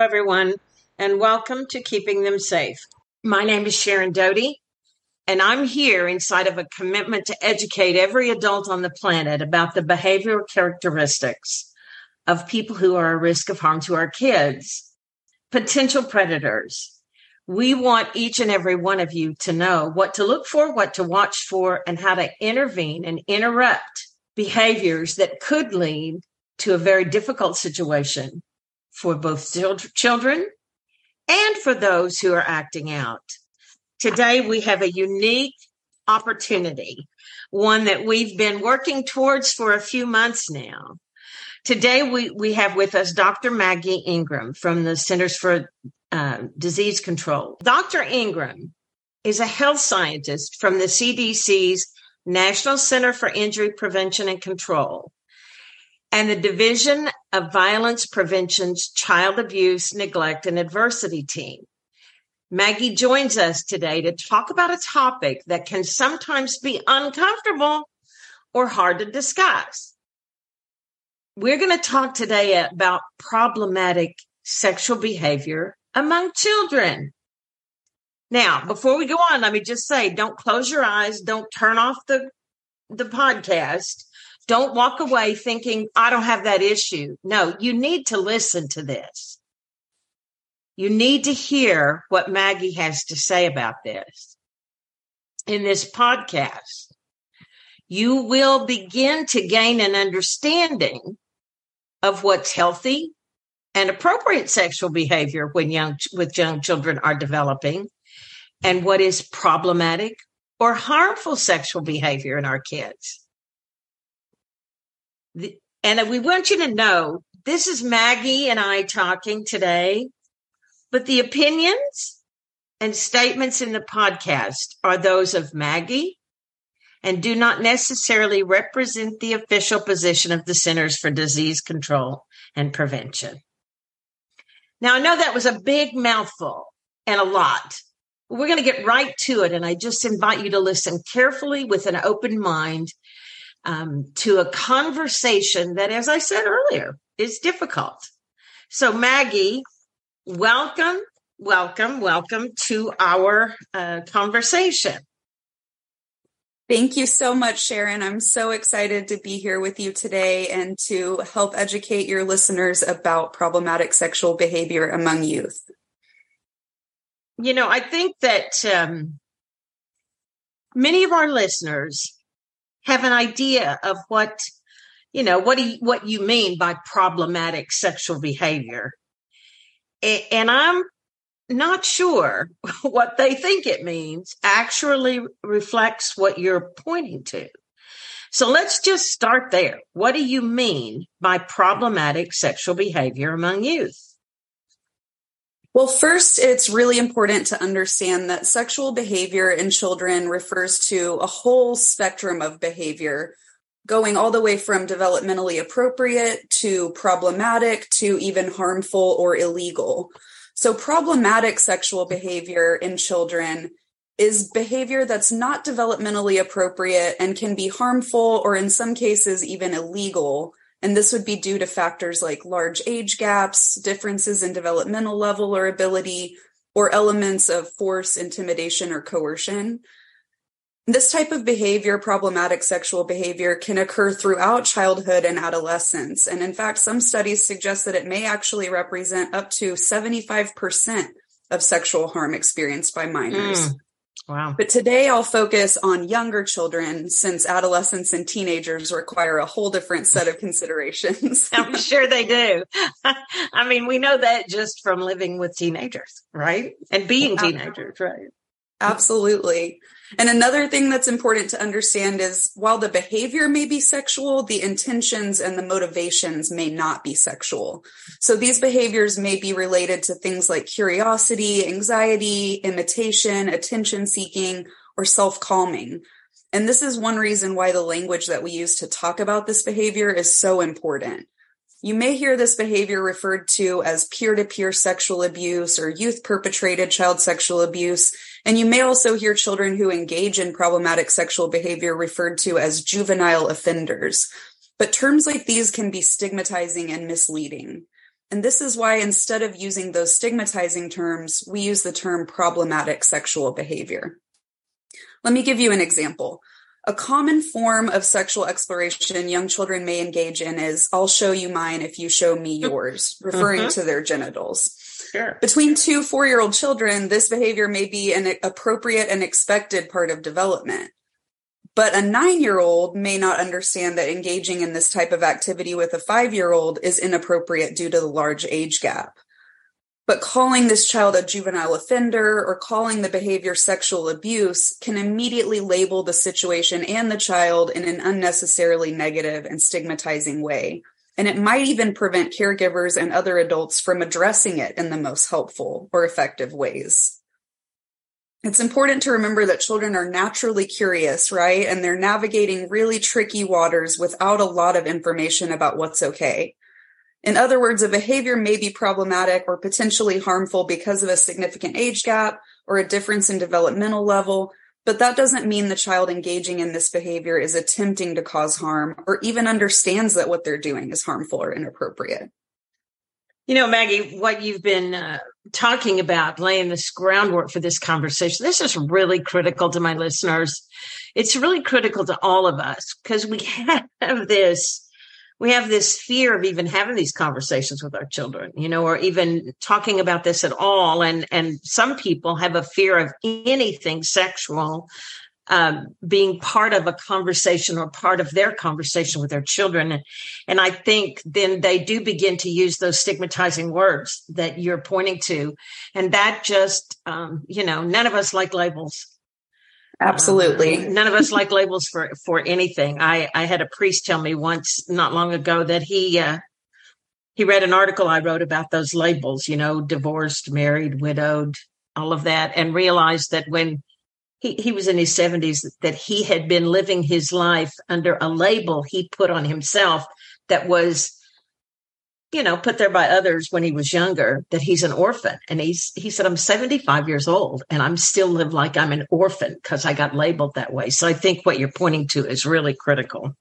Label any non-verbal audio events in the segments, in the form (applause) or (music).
everyone, and welcome to Keeping Them Safe. My name is Sharon Doty, and I'm here inside of a commitment to educate every adult on the planet about the behavioral characteristics of people who are at risk of harm to our kids, potential predators. We want each and every one of you to know what to look for, what to watch for, and how to intervene and interrupt behaviors that could lead to a very difficult situation for both children and for those who are acting out. Today, we have a unique opportunity, one that we've been working towards for a few months now. Today, we, we have with us Dr. Maggie Ingram from the Centers for uh, Disease Control. Dr. Ingram is a health scientist from the CDC's National Center for Injury Prevention and Control and the Division of Violence Prevention's Child Abuse, Neglect, and Adversity team. Maggie joins us today to talk about a topic that can sometimes be uncomfortable or hard to discuss. We're going to talk today about problematic sexual behavior among children. Now, before we go on, let me just say, don't close your eyes. Don't turn off the, the podcast don't walk away thinking, I don't have that issue. No, you need to listen to this. You need to hear what Maggie has to say about this. In this podcast, you will begin to gain an understanding of what's healthy and appropriate sexual behavior when young with young children are developing and what is problematic or harmful sexual behavior in our kids and we want you to know this is Maggie and I talking today, but the opinions and statements in the podcast are those of Maggie and do not necessarily represent the official position of the Centers for Disease Control and Prevention. Now, I know that was a big mouthful and a lot. We're going to get right to it. And I just invite you to listen carefully with an open mind um, to a conversation that, as I said earlier, is difficult. So, Maggie, welcome, welcome, welcome to our uh, conversation. Thank you so much, Sharon. I'm so excited to be here with you today and to help educate your listeners about problematic sexual behavior among youth. You know, I think that um, many of our listeners have an idea of what you know what do you, what you mean by problematic sexual behavior. And i'm not sure (laughs) what they think it means actually reflects what you're pointing to. So let's just start there. What do you mean by problematic sexual behavior among youth well, first, it's really important to understand that sexual behavior in children refers to a whole spectrum of behavior, going all the way from developmentally appropriate to problematic to even harmful or illegal. So, problematic sexual behavior in children is behavior that's not developmentally appropriate and can be harmful or, in some cases, even illegal and this would be due to factors like large age gaps, differences in developmental level or ability, or elements of force, intimidation, or coercion. This type of behavior, problematic sexual behavior, can occur throughout childhood and adolescence. And in fact, some studies suggest that it may actually represent up to 75% of sexual harm experienced by minors. Mm. Wow. But today I'll focus on younger children since adolescents and teenagers require a whole different set of considerations. (laughs) I'm sure they do. (laughs) I mean, we know that just from living with teenagers, right? And being teenagers, right? Absolutely. And another thing that's important to understand is while the behavior may be sexual, the intentions and the motivations may not be sexual. So these behaviors may be related to things like curiosity, anxiety, imitation, attention seeking, or self calming. And this is one reason why the language that we use to talk about this behavior is so important. You may hear this behavior referred to as peer to peer sexual abuse or youth perpetrated child sexual abuse. And you may also hear children who engage in problematic sexual behavior referred to as juvenile offenders. But terms like these can be stigmatizing and misleading. And this is why instead of using those stigmatizing terms, we use the term problematic sexual behavior. Let me give you an example. A common form of sexual exploration young children may engage in is I'll show you mine if you show me yours, referring mm-hmm. to their genitals. Sure. Between two four year old children, this behavior may be an appropriate and expected part of development. But a nine year old may not understand that engaging in this type of activity with a five year old is inappropriate due to the large age gap. But calling this child a juvenile offender or calling the behavior sexual abuse can immediately label the situation and the child in an unnecessarily negative and stigmatizing way. And it might even prevent caregivers and other adults from addressing it in the most helpful or effective ways it's important to remember that children are naturally curious, right? And they're navigating really tricky waters without a lot of information about what's okay. In other words, a behavior may be problematic or potentially harmful because of a significant age gap or a difference in developmental level, but that doesn't mean the child engaging in this behavior is attempting to cause harm or even understands that what they're doing is harmful or inappropriate. You know, Maggie, what you've been uh, talking about, laying this groundwork for this conversation, this is really critical to my listeners. It's really critical to all of us because we (laughs) have this, we have this fear of even having these conversations with our children, you know, or even talking about this at all. And, and some people have a fear of anything sexual um, being part of a conversation or part of their conversation with their children. And I think then they do begin to use those stigmatizing words that you're pointing to. And that just, um, you know, none of us like labels. Absolutely. Uh, none of us like labels for, for anything. I, I had a priest tell me once not long ago that he, uh, he read an article I wrote about those labels, you know, divorced, married, widowed, all of that, and realized that when he, he was in his 70s that he had been living his life under a label he put on himself that was you know put there by others when he was younger that he's an orphan. And he's he said i'm 75 years old and i'm still live like i'm an orphan because i got labeled that way. So i think what you're pointing to is really critical.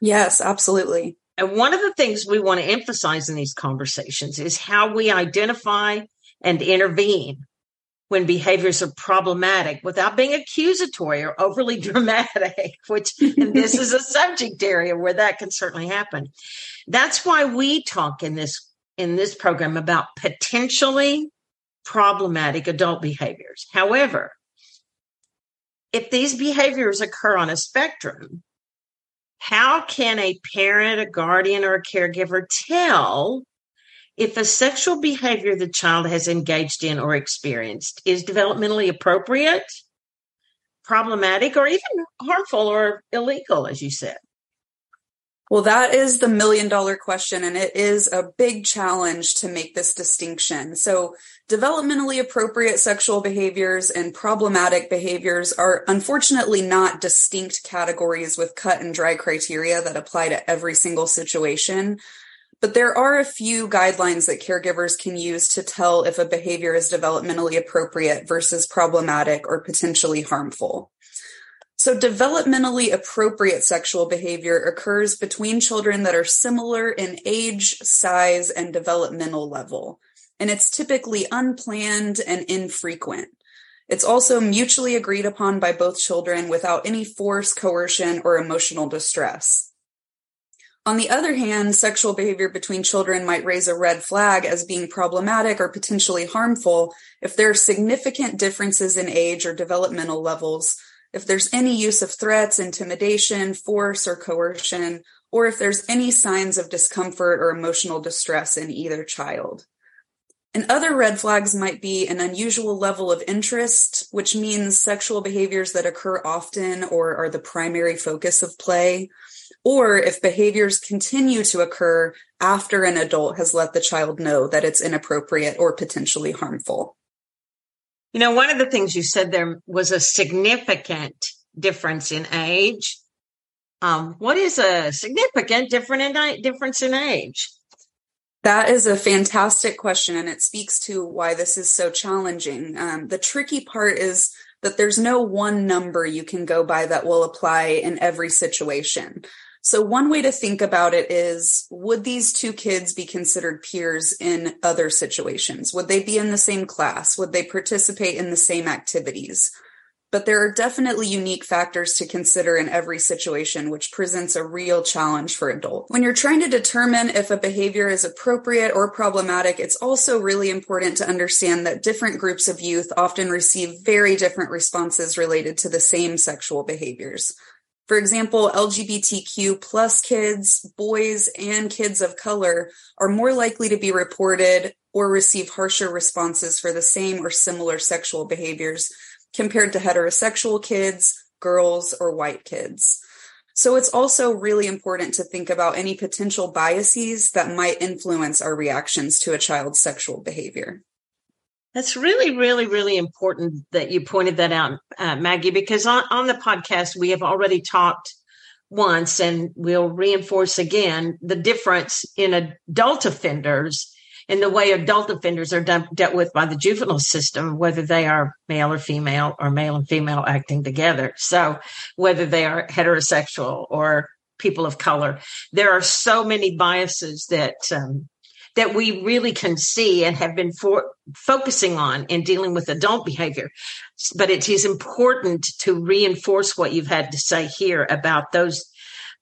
Yes absolutely. And one of the things we want to emphasize in these conversations is how we identify and intervene when behaviors are problematic without being accusatory or overly (laughs) dramatic, which and this is a subject area where that can certainly happen. That's why we talk in this in this program about potentially problematic adult behaviors. However, if these behaviors occur on a spectrum, how can a parent, a guardian, or a caregiver tell if a sexual behavior the child has engaged in or experienced is developmentally appropriate, problematic, or even harmful or illegal, as you said? Well, that is the million dollar question, and it is a big challenge to make this distinction. So, developmentally appropriate sexual behaviors and problematic behaviors are unfortunately not distinct categories with cut and dry criteria that apply to every single situation. But there are a few guidelines that caregivers can use to tell if a behavior is developmentally appropriate versus problematic or potentially harmful. So, developmentally appropriate sexual behavior occurs between children that are similar in age, size, and developmental level. And it's typically unplanned and infrequent. It's also mutually agreed upon by both children without any force, coercion, or emotional distress. On the other hand, sexual behavior between children might raise a red flag as being problematic or potentially harmful if there are significant differences in age or developmental levels, if there's any use of threats, intimidation, force, or coercion, or if there's any signs of discomfort or emotional distress in either child. And other red flags might be an unusual level of interest, which means sexual behaviors that occur often or are the primary focus of play or if behaviors continue to occur after an adult has let the child know that it's inappropriate or potentially harmful. You know, one of the things you said there was a significant difference in age. Um, what is a significant different in, difference in age? That is a fantastic question, and it speaks to why this is so challenging. Um, the tricky part is that there's no one number you can go by that will apply in every situation. So, one way to think about it is would these two kids be considered peers in other situations? Would they be in the same class? Would they participate in the same activities? But there are definitely unique factors to consider in every situation, which presents a real challenge for adults. When you're trying to determine if a behavior is appropriate or problematic, it's also really important to understand that different groups of youth often receive very different responses related to the same sexual behaviors. For example, LGBTQ plus kids, boys, and kids of color are more likely to be reported or receive harsher responses for the same or similar sexual behaviors compared to heterosexual kids, girls, or white kids. So it's also really important to think about any potential biases that might influence our reactions to a child's sexual behavior. That's really, really, really important that you pointed that out, uh, Maggie, because on, on the podcast, we have already talked once and we'll reinforce again the difference in adult offenders and the way adult offenders are de- dealt with by the juvenile system, whether they are male or female or male and female acting together. So whether they are heterosexual or people of color, there are so many biases that um, that we really can see and have been for, focusing on in dealing with adult behavior. But it is important to reinforce what you've had to say here about those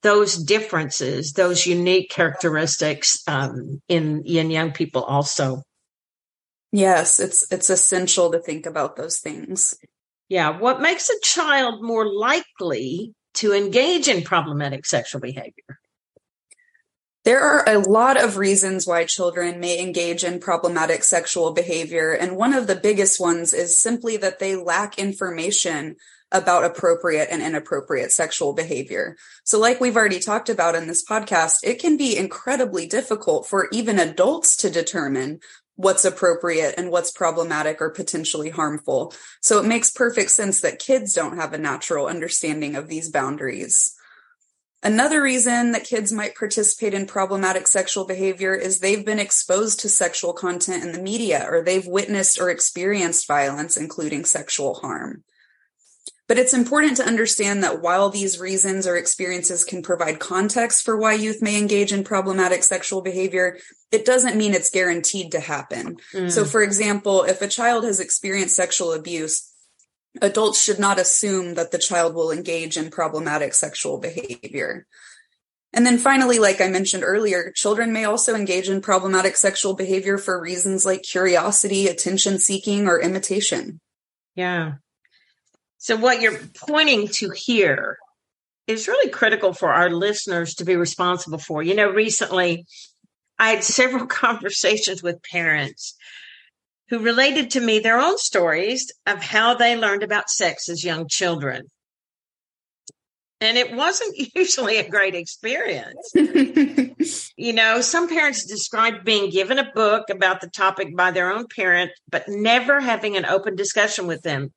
those differences, those unique characteristics um, in in young people also. Yes, it's it's essential to think about those things. Yeah, what makes a child more likely to engage in problematic sexual behavior? There are a lot of reasons why children may engage in problematic sexual behavior, and one of the biggest ones is simply that they lack information about appropriate and inappropriate sexual behavior. So, like we've already talked about in this podcast, it can be incredibly difficult for even adults to determine what's appropriate and what's problematic or potentially harmful. So, it makes perfect sense that kids don't have a natural understanding of these boundaries. Another reason that kids might participate in problematic sexual behavior is they've been exposed to sexual content in the media or they've witnessed or experienced violence, including sexual harm. But it's important to understand that while these reasons or experiences can provide context for why youth may engage in problematic sexual behavior, it doesn't mean it's guaranteed to happen. Mm. So, for example, if a child has experienced sexual abuse, adults should not assume that the child will engage in problematic sexual behavior. And then finally, like I mentioned earlier, children may also engage in problematic sexual behavior for reasons like curiosity, attention seeking, or imitation. Yeah. So, what you're pointing to here is really critical for our listeners to be responsible for. You know, recently I had (laughs) several conversations with parents who related to me their own stories of how they learned about sex as young children. And it wasn't (laughs) usually a great experience. (laughs) you know, some parents described being given a book about the topic by their own parent, but never having an open discussion with them.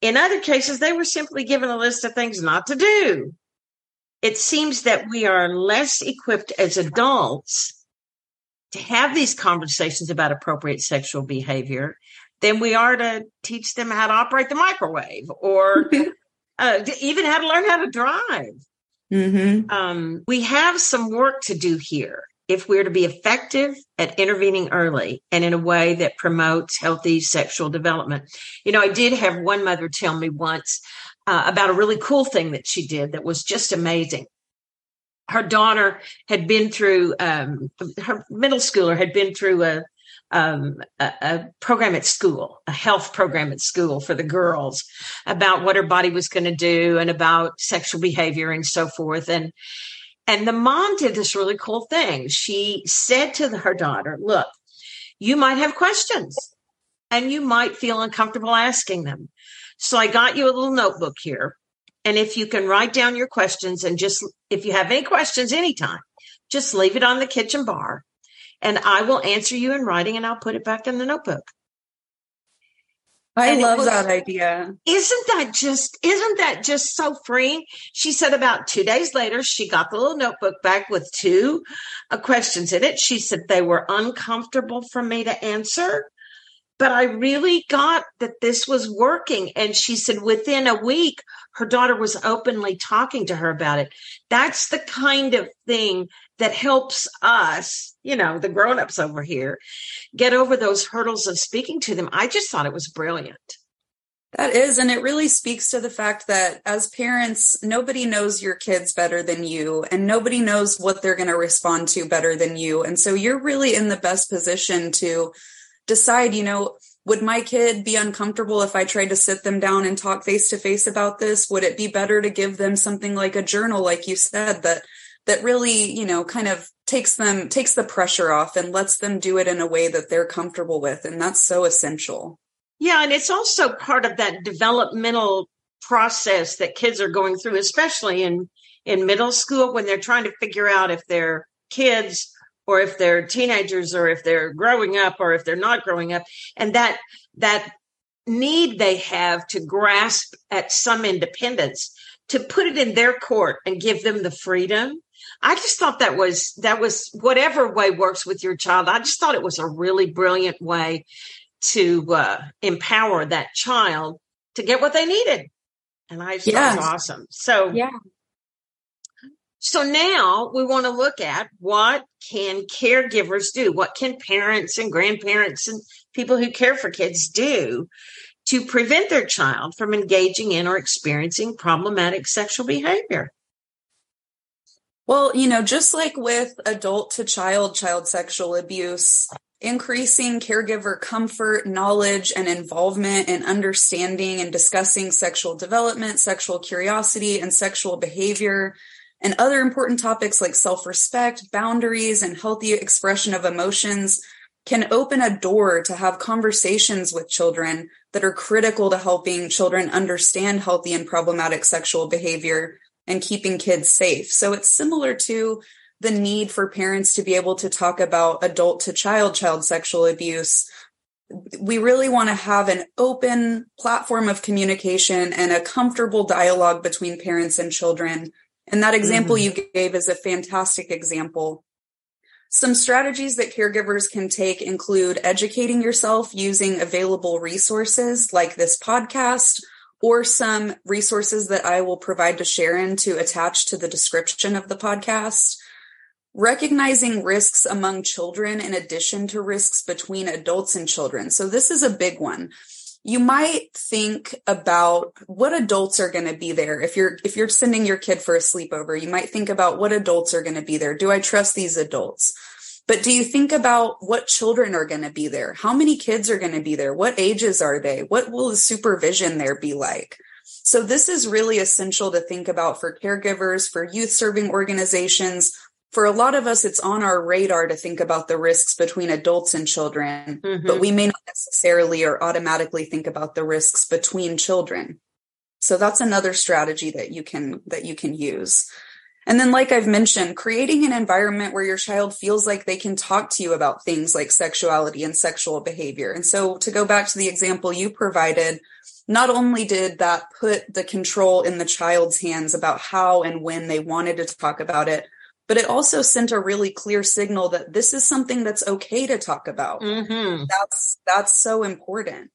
In other cases, they were simply given a list of things not to do. It seems that we are less equipped as adults to have these conversations about appropriate sexual behavior than we are to teach them how to operate the microwave or (laughs) uh, even how to learn how to drive. Mm-hmm. Um, we have some work to do here if we're to be effective at intervening early and in a way that promotes healthy sexual development. You know, I did have one mother tell me once uh, about a really cool thing that she did that was just amazing her daughter had been through um, her middle schooler had been through a, um, a, a program at school, a health program at school for the girls about what her body was going to do and about sexual behavior and so forth. And and the mom did this really cool thing. She said to the, her daughter, "Look, you might have questions, and you might feel uncomfortable asking them. So I got you a little notebook here." And if you can write down your questions and just, if you have any questions anytime, just leave it on the kitchen bar and I will answer you in writing and I'll put it back in the notebook. I and love was, that idea. Isn't that just isn't that just so freeing? She said about 2 days later she got the little notebook back with two uh, questions in it. She said they were uncomfortable for me to answer, but I really got that this was working and she said within a week her daughter was openly talking to her about it. That's the kind of thing that helps us, you know, the grown-ups over here, get over those hurdles of speaking to them. I just thought it was brilliant. That is, and it really speaks to the fact that as parents, nobody knows your kids better than you, and nobody knows what they're going to respond to better than you. And so you're really in the best position to decide, you know, would my kid be uncomfortable if I tried to sit them down and talk face to face about this? Would it be better to give them something like a journal, like you said, that that really, you know, kind of takes them takes the pressure off and lets them do it in a way that they're comfortable with. And that's so essential. Yeah, and it's also part of that developmental process that kids are going through, especially in in middle school when they're trying to figure out if they're kids or if they're teenagers or if they're growing up or if they're not growing up and that that need they have to grasp at some independence to put it in their court and give them the freedom i just thought that was that was whatever way works with your child i just thought it was a really brilliant way to uh, empower that child to get what they needed. And I just yeah. thought it was awesome. So yeah. So now we want to look at what can caregivers do? What can parents and grandparents and people who care for kids do to prevent their child from engaging in or experiencing problematic sexual behavior? Well, you know, just like with adult to child child sexual abuse, increasing caregiver comfort, knowledge, and involvement in understanding and discussing sexual development, sexual curiosity, and sexual behavior, and other important topics like self respect, boundaries, and healthy expression of emotions can open a door to have conversations with children that are critical to helping children understand healthy and problematic sexual behavior and keeping kids safe. So it's similar to the need for parents to be able to talk about adult to child child sexual abuse we really want to have an open platform of communication and a comfortable dialogue between parents and children and that example mm-hmm. you gave is a fantastic example some strategies that caregivers can take include educating yourself using available resources like this podcast or some resources that I will provide to Sharon to attach to the description of the podcast recognizing risks among children in addition to risks between adults and children. So this is a big one. You might think about what adults are going to be there. If you're if you're sending your kid for a sleepover, you might think about what adults are going to be there. Do I trust these adults? But do you think about what children are going to be there? How many kids are going to be there? What ages are they? What will the supervision there be like? So this is really essential to think about for caregivers, for youth serving organizations, for a lot of us, it's on our radar to think about the risks between adults and children, mm-hmm. but we may not necessarily or automatically think about the risks between children. So that's another strategy that you can, that you can use. And then, like I've mentioned, creating an environment where your child feels like they can talk to you about things like sexuality and sexual behavior. And so to go back to the example you provided, not only did that put the control in the child's hands about how and when they wanted to talk about it, but it also sent a really clear signal that this is something that's okay to talk about. Mm-hmm. That's that's so important.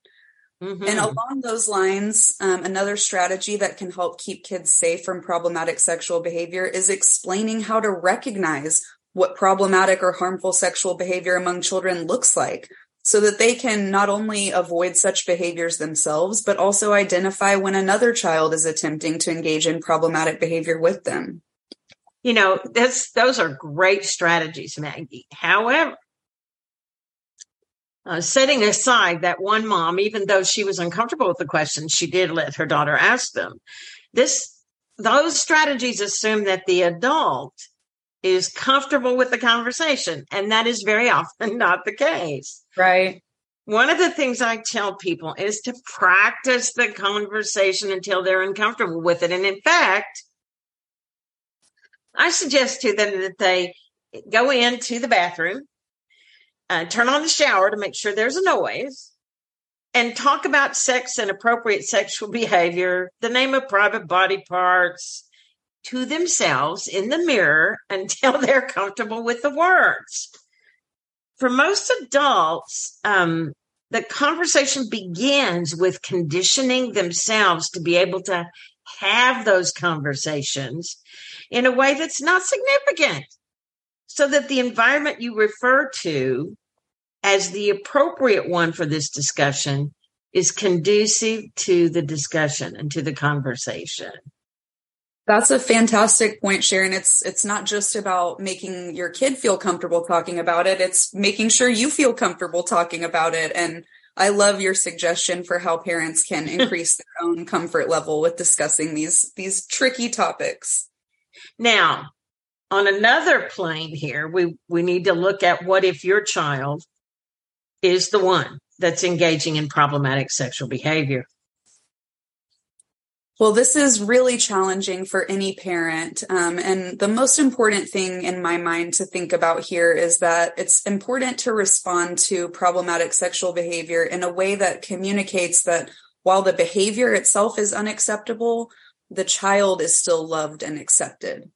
Mm-hmm. And along those lines, um, another strategy that can help keep kids safe from problematic sexual behavior is explaining how to recognize what problematic or harmful sexual behavior among children looks like so that they can not only avoid such behaviors themselves, but also identify when another child is attempting to engage in problematic behavior with them you know, that's those are great strategies, Maggie. However, uh, setting aside that one mom, even though she was uncomfortable with the questions, she did let her daughter ask them. This those strategies assume that the adult is comfortable with the conversation, and that is very (laughs) often not the case. Right. One of the things I tell people is to practice the conversation until they're uncomfortable with it. And in fact, I suggest to them that they go into the bathroom, uh, turn on the shower to make sure there's a noise, and talk about sex and appropriate sexual behavior, the name of private body parts to themselves in the mirror (laughs) until they're comfortable with the words. For most adults, um, the conversation begins with conditioning themselves to be able to have those conversations in a way that's not significant so that the environment you refer to as the appropriate one for this discussion is conducive to the discussion and to the conversation. That's a fantastic point, Sharon. It's it's not just about making your kid feel comfortable talking about it. It's making sure you feel comfortable talking about it. And I love your suggestion for how parents can (laughs) increase their own comfort level with discussing these these tricky topics. Now, on another plane here, we we need to look at what if your child is the one that's engaging in problematic sexual behavior. Well, this is really challenging for any parent. Um, and the most important thing in my mind to think about here is that it's important to respond to problematic sexual behavior in a way that communicates that while the behavior itself is unacceptable, the child is still loved and accepted.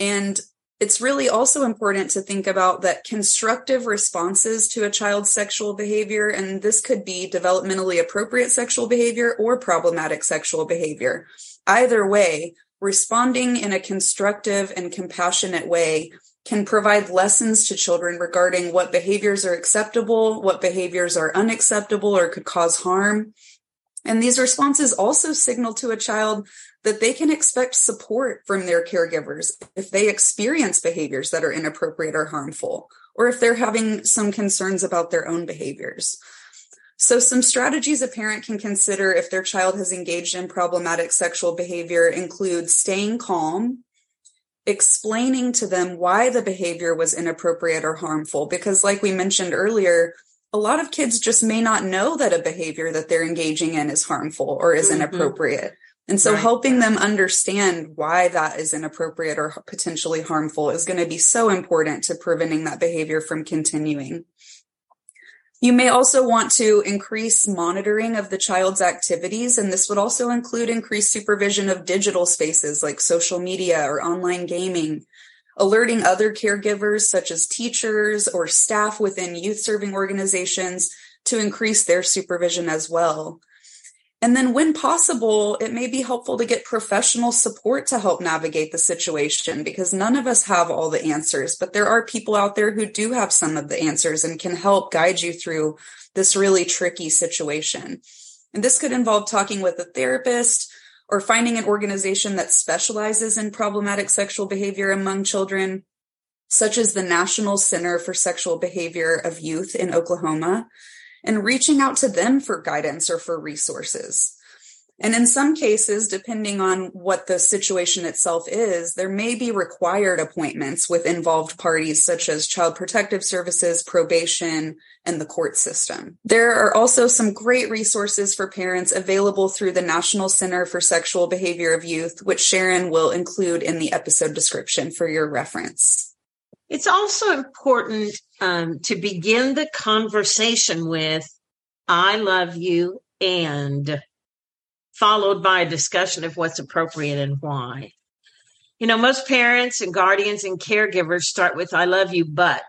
And it's really also important to think about that constructive responses to a child's sexual behavior, and this could be developmentally appropriate sexual behavior or problematic sexual behavior. Either way, responding in a constructive and compassionate way can provide lessons to children regarding what behaviors are acceptable, what behaviors are unacceptable or could cause harm. And these responses also signal to a child that they can expect support from their caregivers if they experience behaviors that are inappropriate or harmful, or if they're having some concerns about their own behaviors. So, some strategies a parent can consider if their child has engaged in problematic sexual behavior include staying calm, explaining to them why the behavior was inappropriate or harmful, because, like we mentioned earlier, a lot of kids just may not know that a behavior that they're engaging in is harmful or is mm-hmm. inappropriate. And so right. helping them understand why that is inappropriate or potentially harmful is going to be so important to preventing that behavior from continuing. You may also want to increase monitoring of the child's activities, and this would also include increased supervision of digital spaces like social media or online gaming, alerting other caregivers such as teachers or staff within youth serving organizations to increase their supervision as well. And then, when possible, it may be helpful to get professional support to help navigate the situation because none of us have all the answers, but there are people out there who do have some of the answers and can help guide you through this really tricky situation. And this could involve talking with a therapist or finding an organization that specializes in problematic sexual behavior among children, such as the National Center for Sexual Behavior of Youth in Oklahoma and reaching out to them for guidance or for resources. And in some cases, depending on what the situation itself is, there may be required appointments with involved parties such as Child Protective Services, probation, and the court system. There are also some great resources for parents available through the National Center for Sexual Behavior of Youth, which Sharon will include in the episode description for your reference. It's also important um, to begin the conversation with, I love you, and followed by a discussion of what's appropriate and why. You know, most parents and guardians and caregivers start with, I love you, but.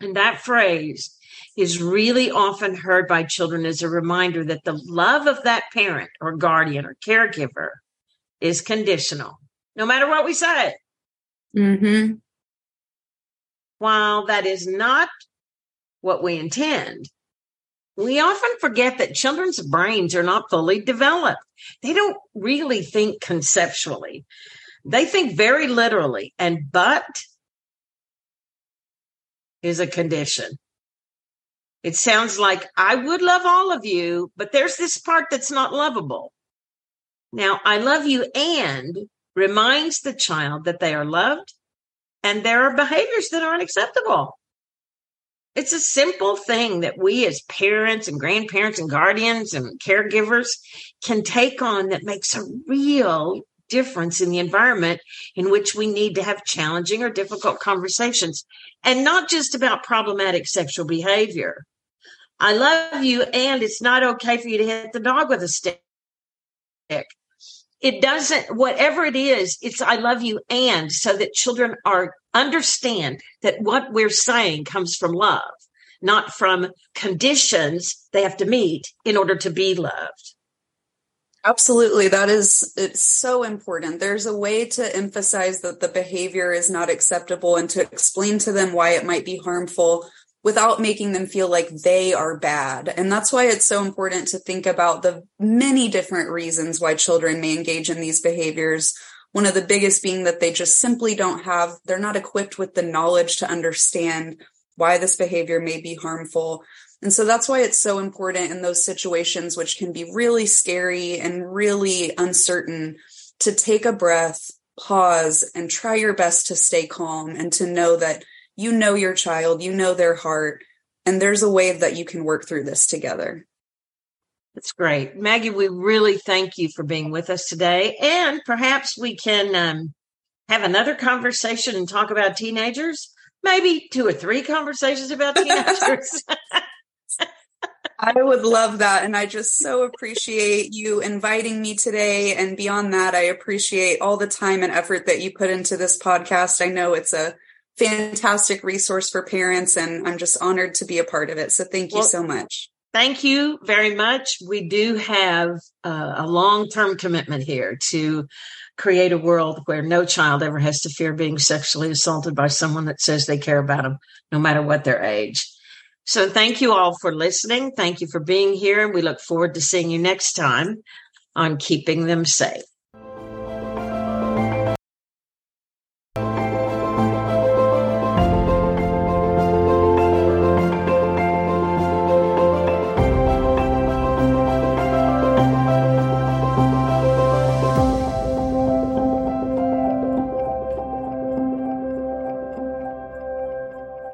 And that phrase is really often heard by children as a reminder that the love of that parent or guardian or caregiver is conditional, no matter what we say. Mm-hmm. While that is not what we intend, we often forget that children's brains are not fully developed. They don't really think conceptually. They think very literally, and but is a condition. It sounds like I would love all of you, but there's this part that's not lovable. Now, I love you and reminds the child that they are loved and there are behaviors that aren't acceptable. It's a simple thing that we as parents and grandparents and guardians and caregivers can take on that makes a real difference in the environment in which we need to have challenging or difficult conversations and not just about problematic sexual behavior. I love you and it's not okay for you to hit the dog with a stick it doesn't whatever it is it's i love you and so that children are understand that what we're saying comes from love not from conditions they have to meet in order to be loved Absolutely. That is, it's so important. There's a way to emphasize that the behavior is not acceptable and to explain to them why it might be harmful without making them feel like they are bad. And that's why it's so important to think about the many different reasons why children may engage in these behaviors. One of the biggest being that they just simply don't have, they're not equipped with the knowledge to understand why this behavior may be harmful. And so that's why it's so important in those situations, which can be really scary and really uncertain, to take a breath, pause, and try your best to stay calm and to know that you know your child, you know their heart, and there's a way that you can work through this together. That's great. Maggie, we really thank you for being with us today. And perhaps we can um, have another conversation and talk about teenagers, maybe two or three conversations about (laughs) teenagers. I would love that. And I just so appreciate you inviting me today. And beyond that, I appreciate all the time and effort that you put into this podcast. I know it's a fantastic resource for parents, and I'm just honored to be a part of it. So thank you well, so much. Thank you very much. We do have uh, a long term commitment here to create a world where no child ever has to fear being sexually assaulted by someone that says they care about them, no matter what their age. So thank you all for listening. Thank you for being here. And we look forward to seeing you next time on Keeping Them Safe.